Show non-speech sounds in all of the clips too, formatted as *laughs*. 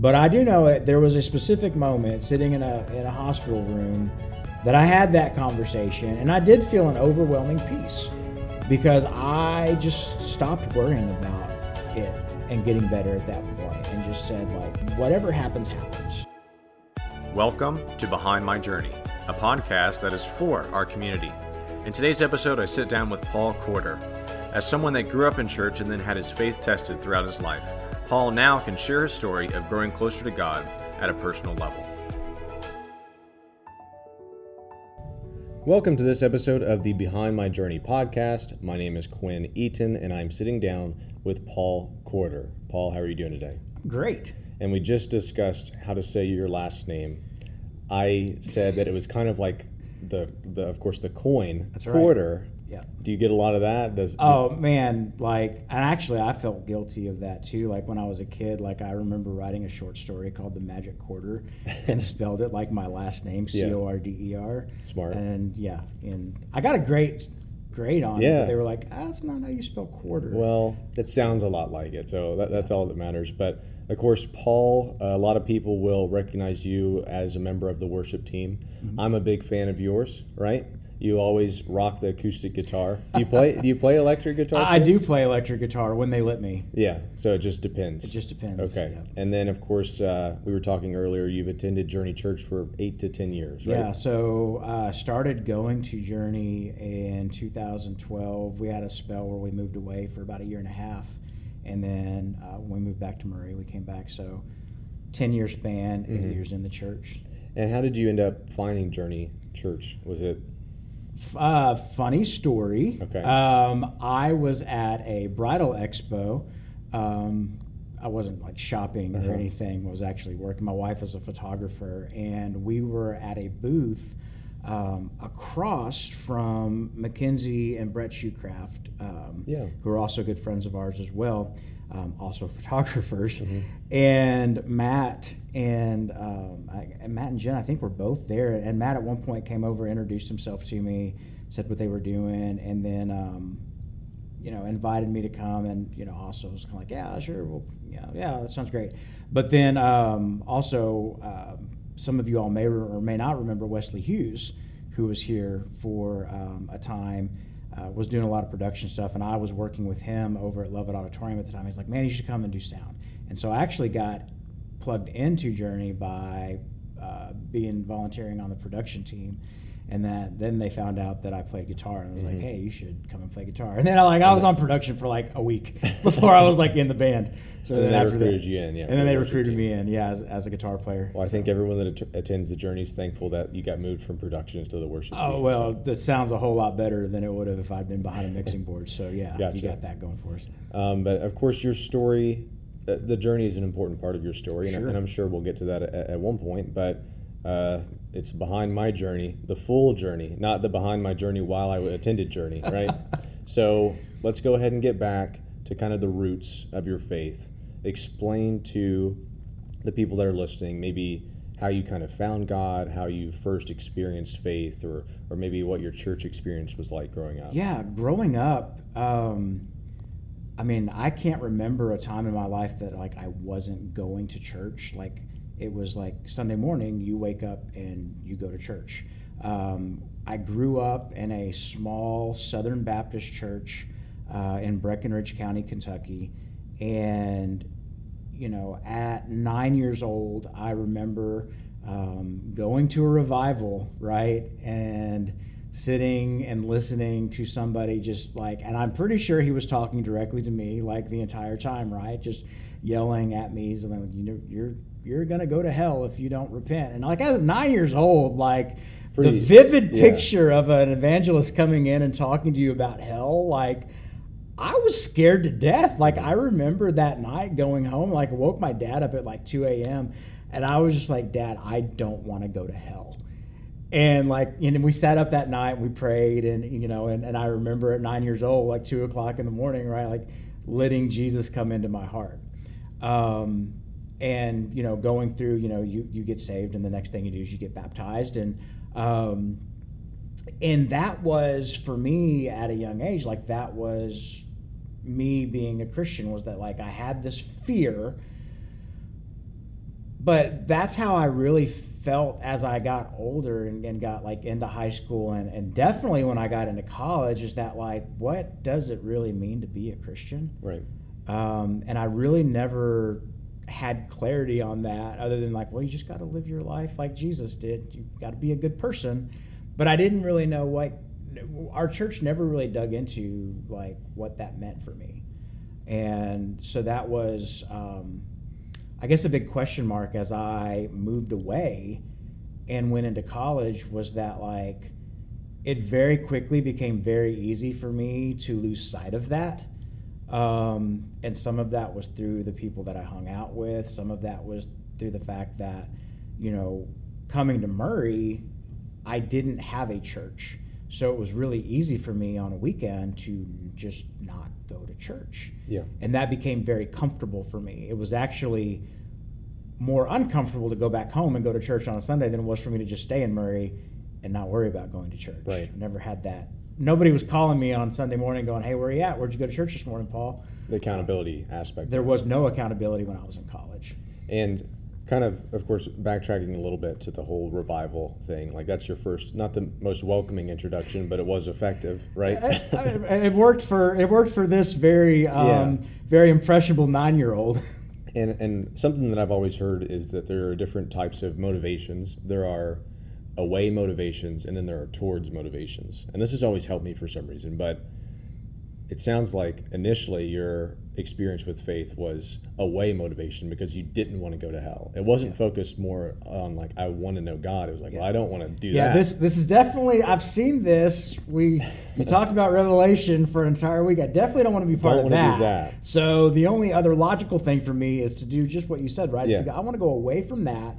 But I do know it. There was a specific moment sitting in a in a hospital room that I had that conversation, and I did feel an overwhelming peace because I just stopped worrying about it and getting better at that point, and just said like, whatever happens, happens. Welcome to Behind My Journey, a podcast that is for our community. In today's episode, I sit down with Paul Corder. As someone that grew up in church and then had his faith tested throughout his life, Paul now can share his story of growing closer to God at a personal level. Welcome to this episode of the Behind My Journey podcast. My name is Quinn Eaton, and I'm sitting down with Paul Corder. Paul, how are you doing today? Great. And we just discussed how to say your last name. I said that it was kind of like the, the of course, the coin That's right. Yeah. Do you get a lot of that? Does Oh man, like, and actually, I felt guilty of that too. Like when I was a kid, like I remember writing a short story called "The Magic Quarter" *laughs* and spelled it like my last name, C O R D E R. Smart. And yeah, and I got a great grade on it. Yeah. But they were like, ah, "That's not how you spell quarter." Well, it sounds a lot like it, so that, that's all that matters. But of course, Paul, a lot of people will recognize you as a member of the worship team. Mm-hmm. I'm a big fan of yours, right? You always rock the acoustic guitar. Do you play? do you play electric guitar? I, I do play electric guitar when they let me. Yeah. So it just depends. It just depends. Okay. Yeah. And then, of course, uh, we were talking earlier. You've attended Journey Church for eight to ten years, right? Yeah, so uh, started going to Journey in 2012. We had a spell where we moved away for about a year and a half, and then uh, when we moved back to Murray, we came back. So, 10 year span, 8 Mhm. years in the church. And how did you end up finding Journey Church? Was it Uh, funny story. Okay. Um, I was at a bridal expo. Um, I wasn't like shopping Uh-huh. or anything. I was actually working. My wife is a photographer, and we were at a booth um, across from Mackenzie and Brett Shoecraft, um, Yeah. who are also good friends of ours as well, um, also photographers. Mhm. And Matt and, um, I, Matt and Jen, I think were both there. And Matt at one point came over, introduced himself to me, said what they were doing, and then um, you know invited me to come. And you know also was kind of like, yeah, sure, well, yeah, yeah, that sounds great. But then um, also um, some of you all may or may not remember Wesley Hughes, who was here for um, a time. Uh, was doing a lot of production stuff, and I was working with him over at Lovett Auditorium at the time. He's like, "Man, you should come and do sound." And so I actually got plugged into Journey by uh, being volunteering on the production team, and that then they found out that I played guitar, and I was Mhm. like, "Hey, you should come and play guitar." And then I like I was on production for like a week *laughs* before I was like in the band. So And then then, they after recruited that, you in, yeah, and then they recruited team. me in, yeah, as, as a guitar player. Well, I So- think everyone that att- attends the journey is thankful that you got moved from production to the worship team. Oh well, so. that sounds a whole lot better than it would have if I'd been behind a mixing board. So yeah, Gotcha. you got that going for us. Um, but of course, your story, the, the journey is an important part of your story, and, Sure. and I'm sure we'll get to that at, at one point. But uh, it's behind my journey, the full journey, not the behind my journey while I attended journey, *laughs* right? so let's go ahead and get back to kind of the roots of your faith. Explain to the people that are listening, maybe how you kind of found God, how you first experienced faith, or or maybe what your church experience was like growing up. Yeah, growing up, um, I mean, I can't remember a time in my life that like I wasn't going to church. Like it was like Sunday morning, you wake up and you go to church. Um, I grew up in a small Southern Baptist church uh, in Breckinridge County, Kentucky, and you know, at nine years old, I remember um, going to a revival, right? And sitting and listening to somebody just like, and I'm pretty sure he was talking directly to me like the entire time, right? Just yelling at me, like, you know, you're you're gonna go to hell if you don't repent. And like I was nine years old, like Pretty- the vivid yeah. picture of an evangelist coming in and talking to you about hell, like I was scared to death. Like I remember that night going home, like woke my dad up at like 2 a.m. and I was just like, Dad, I don't want to go to hell. And like, know, we sat up that night, and we prayed, and you know, and, and I remember at nine years old, like two o'clock in the morning, right, like letting Jesus come into my heart. Um, and you know, going through, you know, you you get saved, and the next thing you do is you get baptized, and um, and that was for me at a young age, like that was me being a Christian was that like I had this fear but that's how I really felt as I got older and, and got like into high school and, and definitely when I got into college is that like what does it really mean to be a Christian? Right. Um, and I really never had clarity on that other than like, well, you just got to live your life like Jesus did. You got to be a good person. But I didn't really know what our church never really dug into like what that meant for me. And so that was, um, I guess, a big question mark as I moved away and went into college was that like it very quickly became very easy for me to lose sight of that um, and some of that was through the people that I hung out with. Some of that was through the fact that, you know, coming to Murray, I didn't have a church. So it was really easy for me on a weekend to just not go to church. Yeah. And that became very comfortable for me. It was actually more uncomfortable to go back home and go to church on a Sunday than it was for me to just stay in Murray and not worry about going to church. Right. I never had that nobody was calling me on Sunday morning going, "Hey, where are you at? Where'd you go to church this morning, Paul?" The accountability aspect. There was no accountability when I was in college. And kind of, of course, backtracking a little bit to the whole revival thing. Like that's your first, not the most welcoming introduction, but it was effective, right? *laughs* it worked for it worked for this very um, yeah. very impressionable nine year old. *laughs* And and something that I've always heard is that there are different types of motivations. There are away motivations and then there are towards motivations. And this has always helped me for some reason, but it sounds like initially your experience with faith was away motivation because you didn't want to go to hell. It wasn't yeah. focused more on like I want to know God. It was like, yeah. well, I don't want to do yeah, that. Yeah, this this is definitely I've seen this. We you talked about Revelation for an entire week. I definitely don't want to be part don't of that. that. So the only other logical thing for me is to do just what you said, right? Yeah. Go, I want to go away from that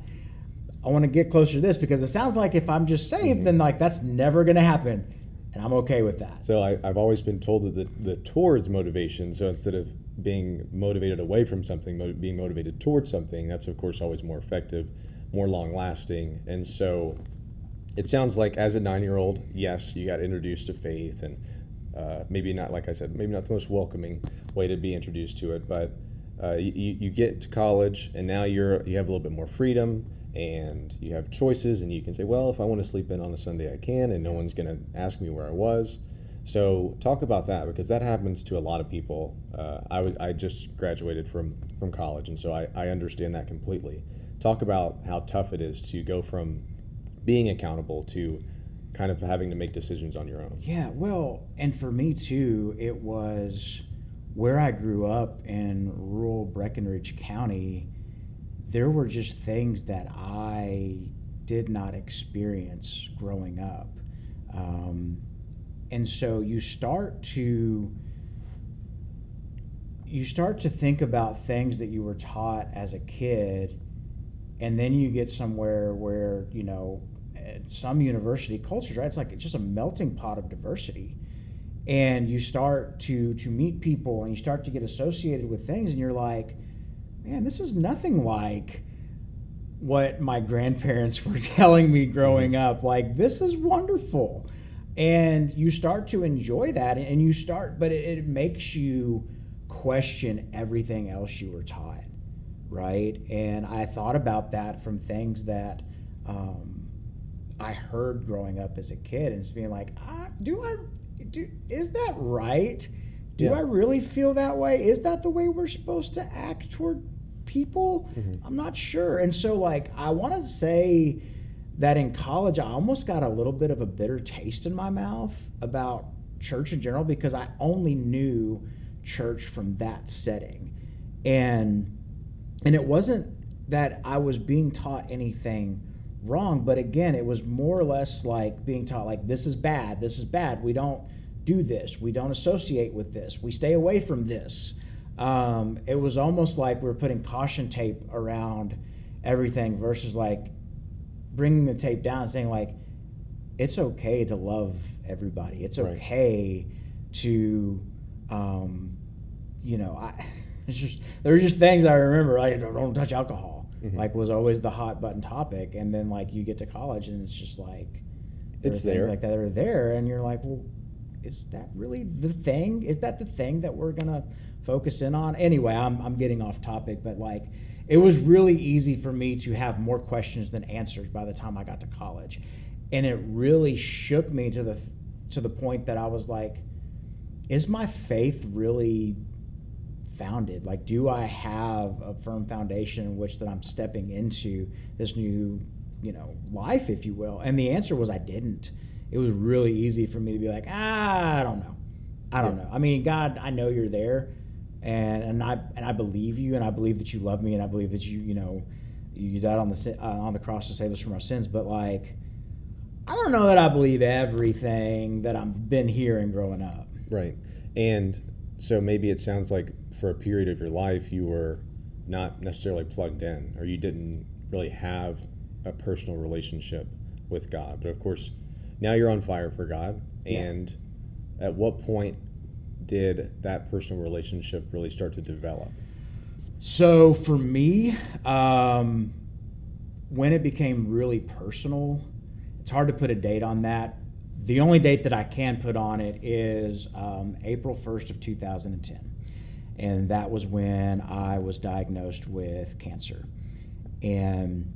I want to get closer to this because it sounds like if I'm just saved, mm-hmm. then like that's never going to happen, and I'm okay with that. So I, have always been told that the, the towards motivation. So instead of being motivated away from something, mo- being motivated towards something, that's of course always more effective, more long lasting. And so it sounds like as a nine year old, yes, you got introduced to faith, and uh, maybe not like I said, maybe not the most welcoming way to be introduced to it, but uh, you, you get to college and now you're you have a little bit more freedom and you have choices and you can say well if i want to sleep in on a sunday i can and no one's going to ask me where i was. So talk about that because that happens to a lot of people. Uh, I, w- I just graduated from, from college and so I, I understand that completely. Talk about how tough it is to go from being accountable to kind of having to make decisions on your own. Yeah well and for me too it was where i grew up in rural breckinridge county there were just things that I did not experience growing up. Um, and so you start to you start to think about things that you were taught as a kid and then you get somewhere where you know some university cultures right it's like it's just a melting pot of diversity and you start to to meet people and you start to get associated with things and you're like man, this is nothing like what my grandparents *laughs* were telling me growing mm-hmm. up. Like, this is wonderful. And you start to enjoy that, and you start, but it, it makes you question everything else you were taught, right? And I thought about that from things that um, I heard growing up as a kid, and it's being like, ah, do I, do, is that right? Do yeah. I really feel that way? Is that the way we're supposed to act toward people? Mm-hmm. I'm not sure. And so, like, I want to say that in college, I almost got a little bit of a bitter taste in my mouth about church in general because I only knew church from that setting. And and it wasn't that I was being taught anything wrong, but again, it was more or less like being taught like this is bad, this is bad. We don't do this. We don't associate with this. We stay away from this um, it was almost like we are putting caution tape around everything versus like bringing the tape down and saying like it's okay to love everybody it's okay right. to um, you know I, *laughs* it's just there were just things i remember like don't, don't touch alcohol mm-hmm. like was always the hot button topic and then like you get to college and it's just like it's there like that are there and you're like well is that really the thing is that the thing that we're gonna focus in on. Anyway, I'm, I'm getting off topic, but like it was really easy for me to have more questions than answers by the time I got to college. And it really shook me to the to the point that I was like, is my faith really founded? Like, do I have a firm foundation in which that I'm stepping into this new, you know, life, if you will? And the answer was I didn't. It was really easy for me to be like, ah, I don't know. I don't know. I mean, God, I know you're there, and and I and I believe you, and I believe that you love me, and I believe that you, you know, you died on the uh, on the cross to save us from our sins. But like, I don't know that I believe everything that I've been hearing growing up. Right, and so maybe it sounds like for a period of your life you were not necessarily plugged in, or you didn't really have a personal relationship with God. But of course, now you're on fire for God, and yeah at what point did that personal relationship really start to develop? So for me, um, when it became really personal, it's hard to put a date on that. The only date that I can put on it is um, April 1st of 2010. And that was when I was diagnosed with cancer. And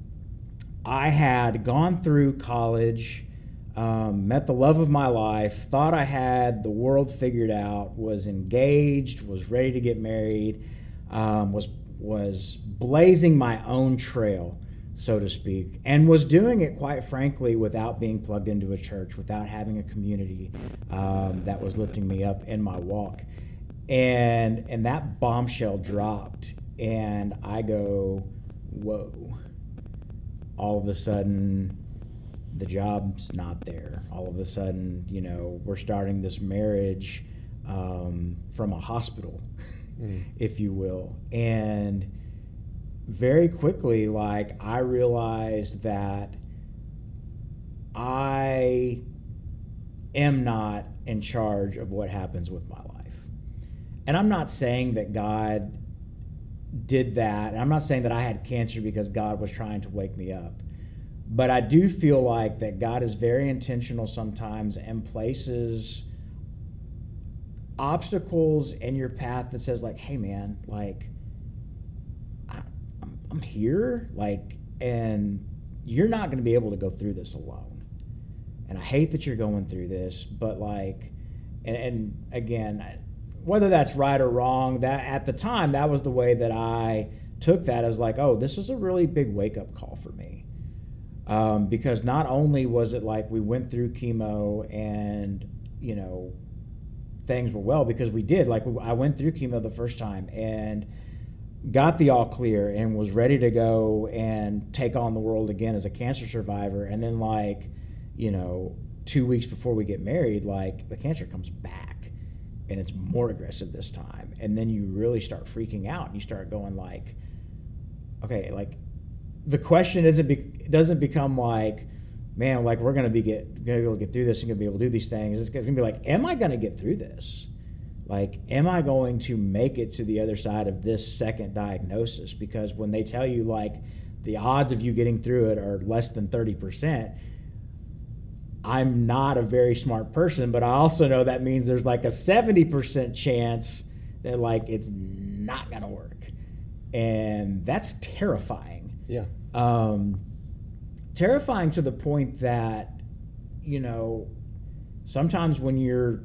I had gone through college um, met the love of my life, thought I had the world figured out, was engaged, was ready to get married, um, was was blazing my own trail, so to speak, and was doing it quite frankly without being plugged into a church, without having a community um, that was lifting me up in my walk, and and that bombshell dropped, and I go, whoa! All of a sudden the job's not there. All of a sudden, you know, we're starting this marriage um, from a hospital, mm. *laughs* if you will. And very quickly, like, I realized that I am not in charge of what happens with my life. And I'm not saying that God did that. I'm not saying that I had cancer because God was trying to wake me up but I do feel like that God is very intentional sometimes and places obstacles in your path that says like, "Hey, man, like I, I'm, I'm here, like, and you're not going to be able to go through this alone." And I hate that you're going through this, but like, and, and again, whether that's right or wrong, that at the time that was the way that I took that as like, oh, this is a really big wake up call for me um, because not only was it like we went through chemo and you know things were well because we did like I went through chemo the first time and got the all clear and was ready to go and take on the world again as a cancer survivor. And then like you know two weeks before we get married like the cancer comes back and it's more aggressive this time. And then you really start freaking out and you start going like okay like the question isn't be, doesn't become like, man, like we're gonna be get gonna be able to get through this and gonna be able to do these things. It's, it's gonna be like, am I gonna get through this? Like, am I going to make it to the other side of this second diagnosis? Because when they tell you like the odds of you getting through it are less than thirty percent, I'm not a very smart person, but I also know that means there's like a 70% chance that like it's not going to work. And that's terrifying yeah. Um, terrifying to the point that, you know, sometimes when you're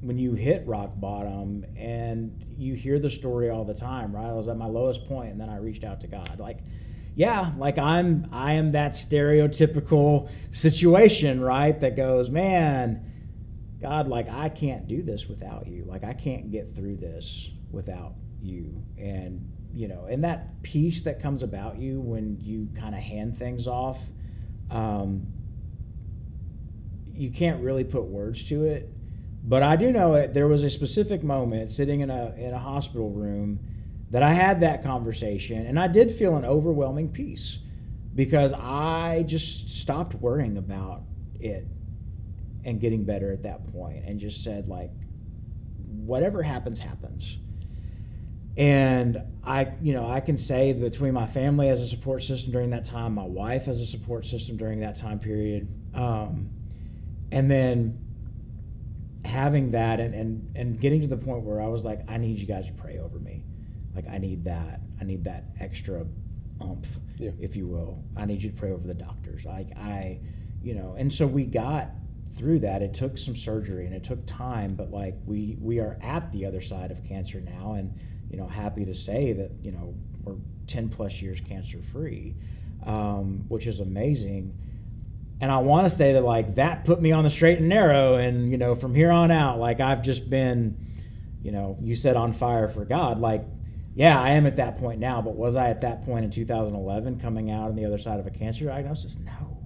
when you hit rock bottom and you hear the story all the time, right? I was at my lowest point and then I reached out to God. Like, yeah, like I'm I am that stereotypical situation, right? That goes, man, God, like I can't do this without you. Like I can't get through this without you. And you know, and that peace that comes about you when you kind of hand things off, um, you can't really put words to it. But I do know it. There was a specific moment sitting in a in a hospital room that I had that conversation, and I did feel an overwhelming peace because I just stopped worrying about it and getting better at that point, and just said like, whatever happens, happens and I, you know, I can say between my family as a support system during that time, my wife as a support system during that time period, um, and then having that and, and and getting to the point where I was like, I need you guys to pray over me, like I need that, I need that extra umph, Yeah. if you will. I need you to pray over the doctors. Like I, you know, and so we got through that. It took some surgery and it took time, but like we we are at the other side of cancer now, and you know, happy to say that you know we're ten plus years cancer free, um, which is amazing. And I want to say that like that put me on the straight and narrow, and you know, from here on out, like I've just been, you know, you said on fire for God, like. Yeah, I am at that point now, but was I at that point in 2011 coming out on the other side of a cancer diagnosis? No.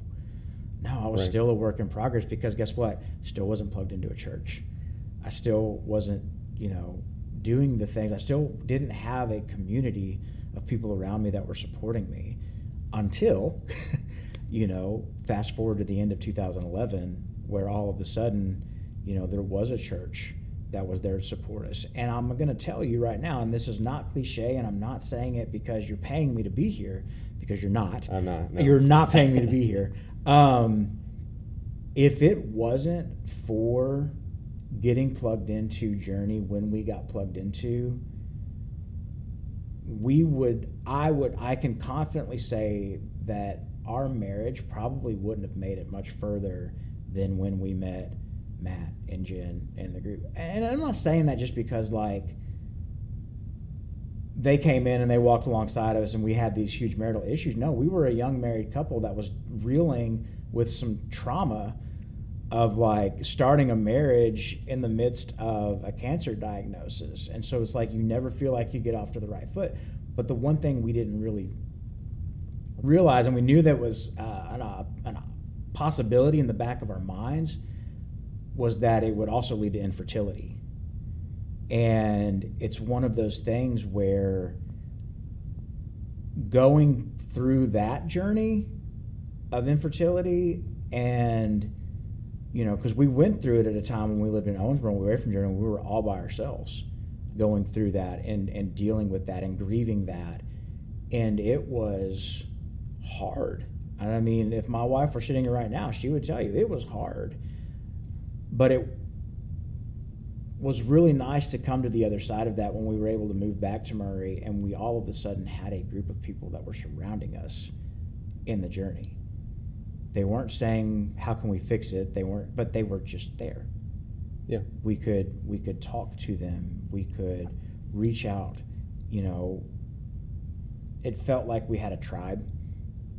No, I was Right. still a work in progress because guess what? Still wasn't plugged into a church. I still wasn't, you know, doing the things. I still didn't have a community of people around me that were supporting me until, *laughs* you know, fast forward to the end of 2011, where all of a sudden, you know, there was a church that was there to support us. And I'm going to tell you right now, and this is not cliche, and I'm not saying it because you're paying me to be here, because you're not. I'm not. no. You're not paying me to be here. Um, if it wasn't for getting plugged into Journey when we got plugged into, we would, I would, I can confidently say that our marriage probably wouldn't have made it much further than when we met Matt and Jen and the group. And I'm not saying that just because, like, they came in and they walked alongside us and we had these huge marital issues. No, we were a young married couple that was reeling with some trauma of like starting a marriage in the midst of a cancer diagnosis. And so it's like you never feel like you get off to the right foot. But the one thing we didn't really realize, and we knew that was uh, an, uh, possibility in the back of our minds, was that it would also lead to infertility. And it's one of those things where going through that journey of infertility and you know because we went through it at a time when we lived in owensboro away from Jordan, we were all by ourselves going through that and and dealing with that and grieving that. And it was hard. I mean if my wife were sitting here right now she would tell you it was hard. But it was really nice to come to the other side of that when we were able to move back to Murray and we all of a sudden had a group of people that were surrounding us in the journey. They weren't saying how can we fix it, they weren't but they were just there. Yeah. We could we could talk to them, we could reach out, you know. It felt like we had a tribe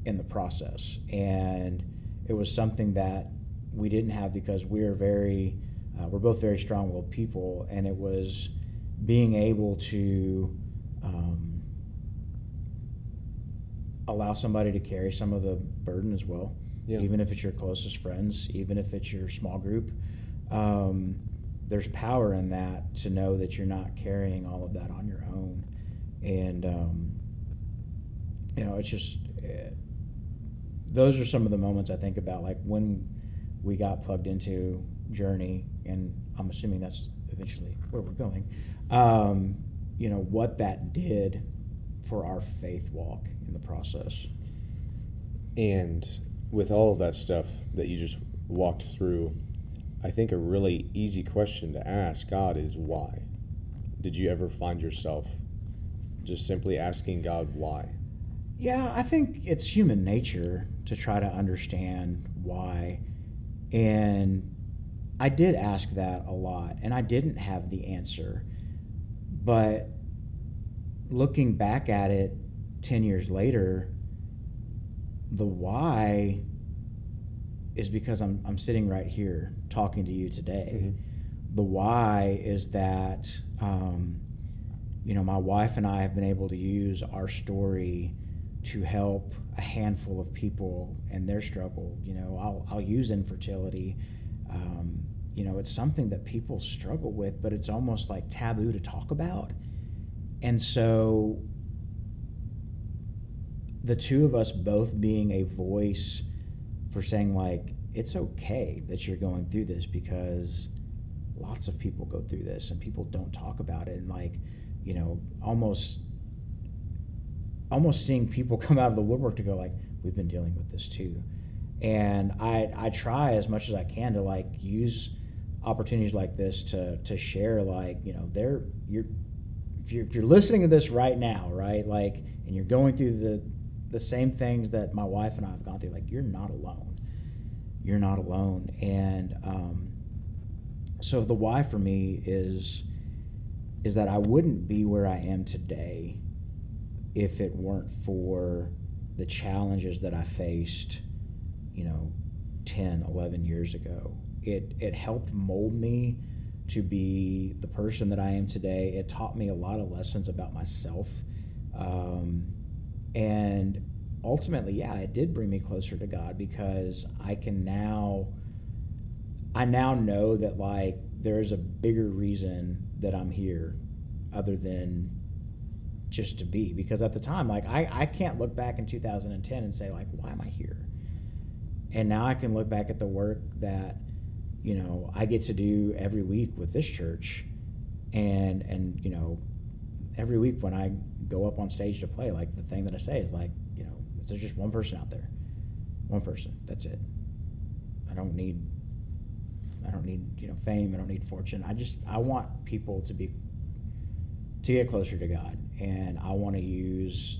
in the process and it was something that we didn't have because we are very uh, we're both very strong-willed people, and it was being able to um, allow somebody to carry some of the burden as well, Yeah. even if it's your closest friends, even if it's your small group. Um, there's power in that to know that you're not carrying all of that on your own, and um, you know, it's just. eh, those are some of the moments I think about, like when we got plugged into Journey, and I'm assuming that's eventually where we're going. Um, you know what that did for our faith walk in the process. And with all of that stuff that you just walked through, I think a really easy question to ask God is why? Did you ever find yourself just simply asking God why? Yeah, I think it's human nature to try to understand why. And I did ask that a lot, and I didn't have the answer. But looking back at it 10 years later, the why is because I'm, I'm sitting right here talking to you today. Mhm. The why is that, um, you know, my wife and I have been able to use our story to help a handful of people and their struggle. You know, I'll, I'll use infertility. Um, you know, it's something that people struggle with, but it's almost like taboo to talk about. And so the two of us both being a voice for saying, like, it's okay that you're going through this because lots of people go through this and people don't talk about it. And, like, you know, almost almost seeing people *laughs* come out of the woodwork to go like we've been dealing with this too and i i try as much as i can to like use opportunities like this to to share like you know there you're if you're if you're listening to this right now, right, like, and you're going through the the same things that my wife and I have gone through, like, you're not alone. You're not alone, and um, so the why for me is is that I wouldn't be where I am today if it weren't for the challenges that I faced, you know, 10, 11 years ago. It, it helped mold me to be the person that I am today. It taught me a lot of lessons about myself. Um, and ultimately, yeah, it did bring me closer to God because I can now, I now know that like there's a bigger reason that I'm here other than just to be. Because at the time like I, I can't look back in 2010 and say like why am i here? And now i can look back at the work that you know i get to do every week with this church and and you know every week when i go up on stage to play like the thing that i say is like you know there's just one person out there one person that's it i don't need i don't need you know fame i don't need fortune i just i want people to be to get closer to god and I want to use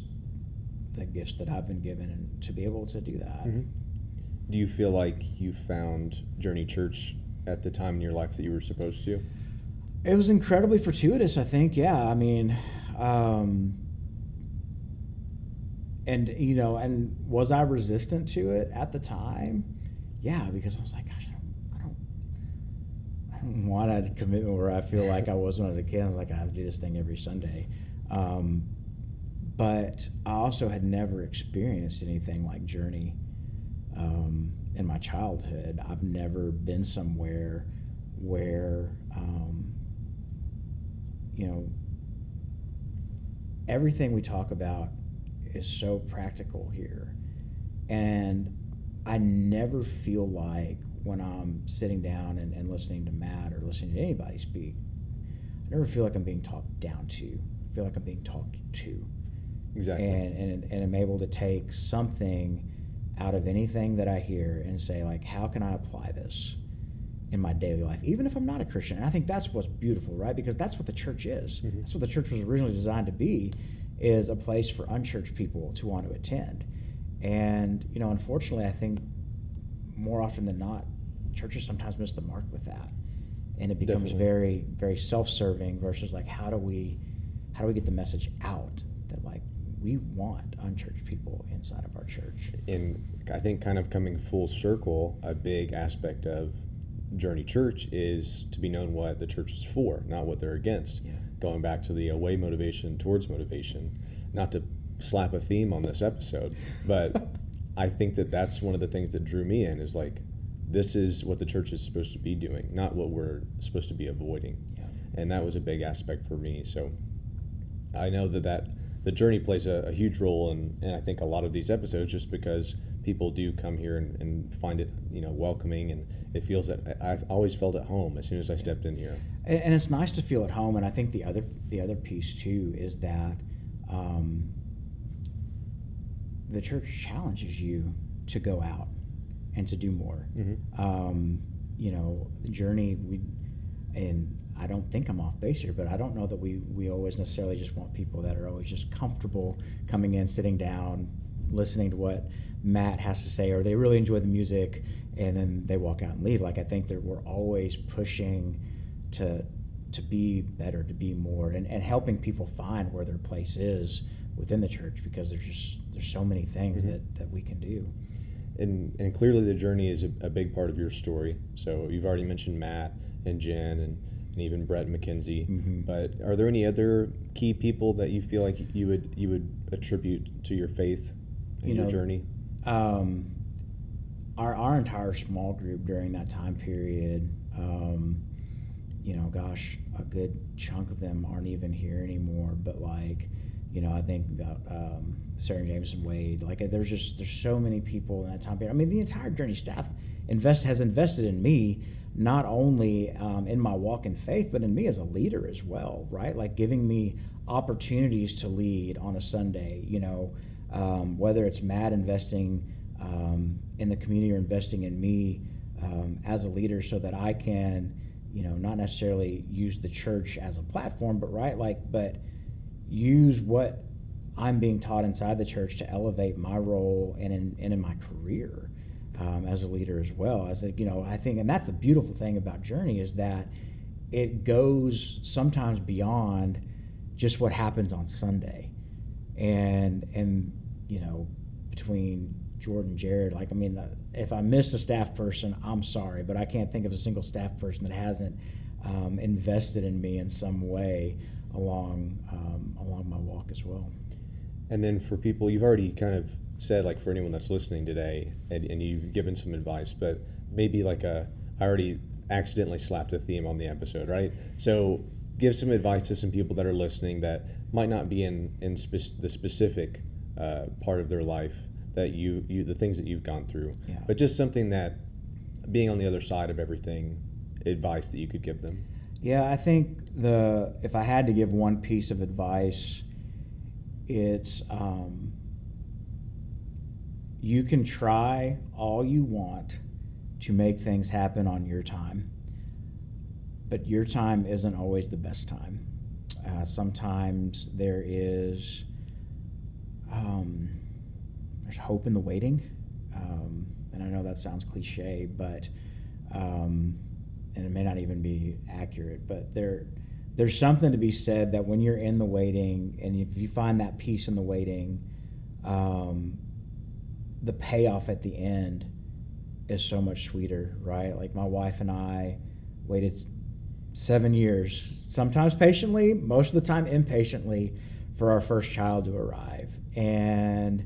the gifts that I've been given and to be able to do that. Mm-hmm. Do you feel like you found Journey Church at the time in your life that you were supposed to? It was incredibly fortuitous, I think. Yeah, I mean, um, and you know, and was I resistant to it at the time? Yeah, because I was like, gosh, I don't, I don't, I don't want a commitment where I feel like I was when I was a kid. I was like, I have to do this thing every Sunday. Um, but I also had never experienced anything like Journey um, in my childhood. I've never been somewhere where, um, you know, everything we talk about is so practical here. And I never feel like when I'm sitting down and, and listening to Matt or listening to anybody speak, I never feel like I'm being talked down to I feel like I'm being talked to. Exactly. And, and, and I'm able to take something out of anything that I hear and say, like, how can I apply this in my daily life, even if I'm not a Christian? And I think that's what's beautiful, right? Because that's what the church is. Mm-hmm. That's what the church was originally designed to be, is a place for unchurched people to want to attend. And, you know, unfortunately, I think more often than not, churches sometimes miss the mark with that. And it becomes Definitely. very, very self serving versus like, how do we how do we get the message out that like we want unchurched people inside of our church? And I think kind of coming full circle, a big aspect of Journey Church is to be known what the church is for, not what they're against. Yeah. Going back to the away motivation towards motivation, not to slap a theme on this episode, but *laughs* I think that that's one of the things that drew me in is like this is what the church is supposed to be doing, not what we're supposed to be avoiding. Yeah. And that was a big aspect for me. So I know that that the journey plays a, a huge role in, and I think a lot of these episodes just because people do come here and, and find it you know welcoming and it feels that I've always felt at home as soon as I stepped in here. And, it's nice to feel at home. And I think the other the other piece too is that um, the church challenges you to go out and to do more. Mm-hmm. Um, you know, the journey we and I don't think I'm off base here, but I don't know that we, we always necessarily just want people that are always just comfortable coming in, sitting down, listening to what Matt has to say, or they really enjoy the music and then they walk out and leave. Like I think that we're always pushing to to be better, to be more, and, and helping people find where their place is within the church because there's just there's so many things mm-hmm. that, that we can do. And and clearly the journey is a, a big part of your story. So you've already mentioned Matt and Jen and and even Brett McKenzie. Mm-hmm. But are there any other key people that you feel like you would you would attribute to your faith in you your know, journey? Um, our our entire small group during that time period, um, you know, gosh, a good chunk of them aren't even here anymore. But like, you know, I think about um, Sarah Jameson Wade. Like, there's just there's so many people in that time period. I mean, the entire Journey staff invest has invested in me not only um, in my walk in faith, but in me as a leader as well, right? Like giving me opportunities to lead on a Sunday, you know, um, whether it's Matt investing um, in the community are investing in me um, as a leader so that I can, you know, not necessarily use the church as a platform, but right, like, but use what I'm being taught inside the church to elevate my role and in, and in my career um, as a leader as well. As a, you know, I think, and that's the beautiful thing about Journey is that it goes sometimes beyond just what happens on Sunday, and and you know, between Jordan, Jared, like I mean, uh, if I miss a staff person, I'm sorry, but I can't think of a single staff person that hasn't um, invested in me in some way along um, along my walk as well. And then for people, you've already kind of said, like for anyone that's listening today, and, and you've given some advice, but maybe like a, I already accidentally slapped a theme on the episode, right? So give some advice to some people that are listening that might not be in in spe- the specific uh, part of their life that you you the things that you've gone through, Yeah. but just something that being on the other side of everything, advice that you could give them. Yeah, I think the if I had to give one piece of advice, it's um, you can try all you want to make things happen on your time, but your time isn't always the best time. Uh, sometimes there is um, there's hope in the waiting, um, and I know that sounds cliche, but um, and it may not even be accurate, but there there's something to be said that when you're in the waiting and if you find that peace in the waiting, um, the payoff at the end is so much sweeter, right? Like my wife and I waited seven years, sometimes patiently, most of the time impatiently, for our first child to arrive. And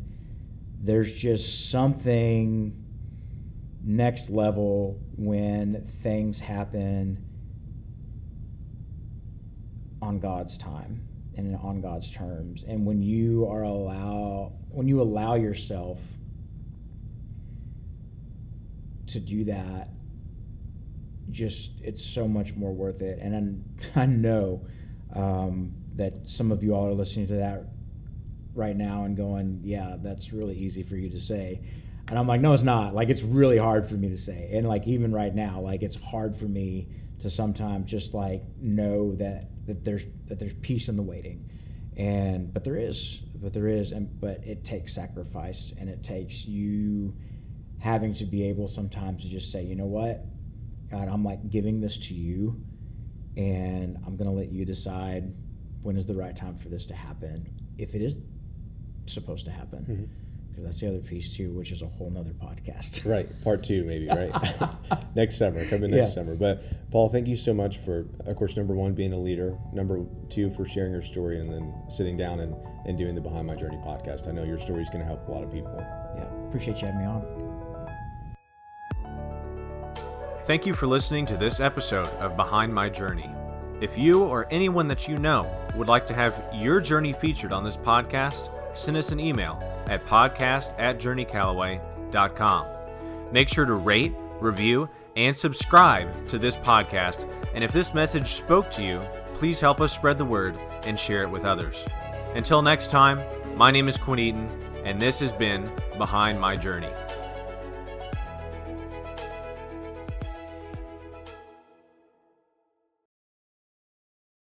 there's just something next level when things happen on God's time and on God's terms. And when you are allow when you allow yourself to do that, just it's so much more worth it. And I, *laughs* I know um, that some of you all are listening to that right now and going, "Yeah, that's really easy for you to say." And I'm like, "No, it's not. Like, it's really hard for me to say." And like even right now, like it's hard for me to sometimes just like know that that there's that there's peace in the waiting, and but there is, but there is, and but it takes sacrifice and it takes you having to be able sometimes to just say, you know what, God, I'm like giving this to you, and I'm gonna let you decide when is the right time for this to happen, if it is supposed to happen. Mhm. Because that's the other piece too, which is a whole nother podcast. *laughs* Right, part two maybe, right? *laughs* next summer, coming next Yeah. summer. But Paul, thank you so much for, of course, number one, being a leader. Number two, for sharing your story and then sitting down and, and doing the Behind My Journey podcast. I know your story is going to help a lot of people. yeah, appreciate you having me on. Thank you for listening to this episode of Behind My Journey. If you or anyone that you know would like to have your journey featured on this podcast, send us an email at podcast at journeycallaway.com. Make sure to rate, review, and subscribe to this podcast. And if this message spoke to you, please help us spread the word and share it with others. Until next time, my name is Quinn Eaton, and this has been Behind My Journey.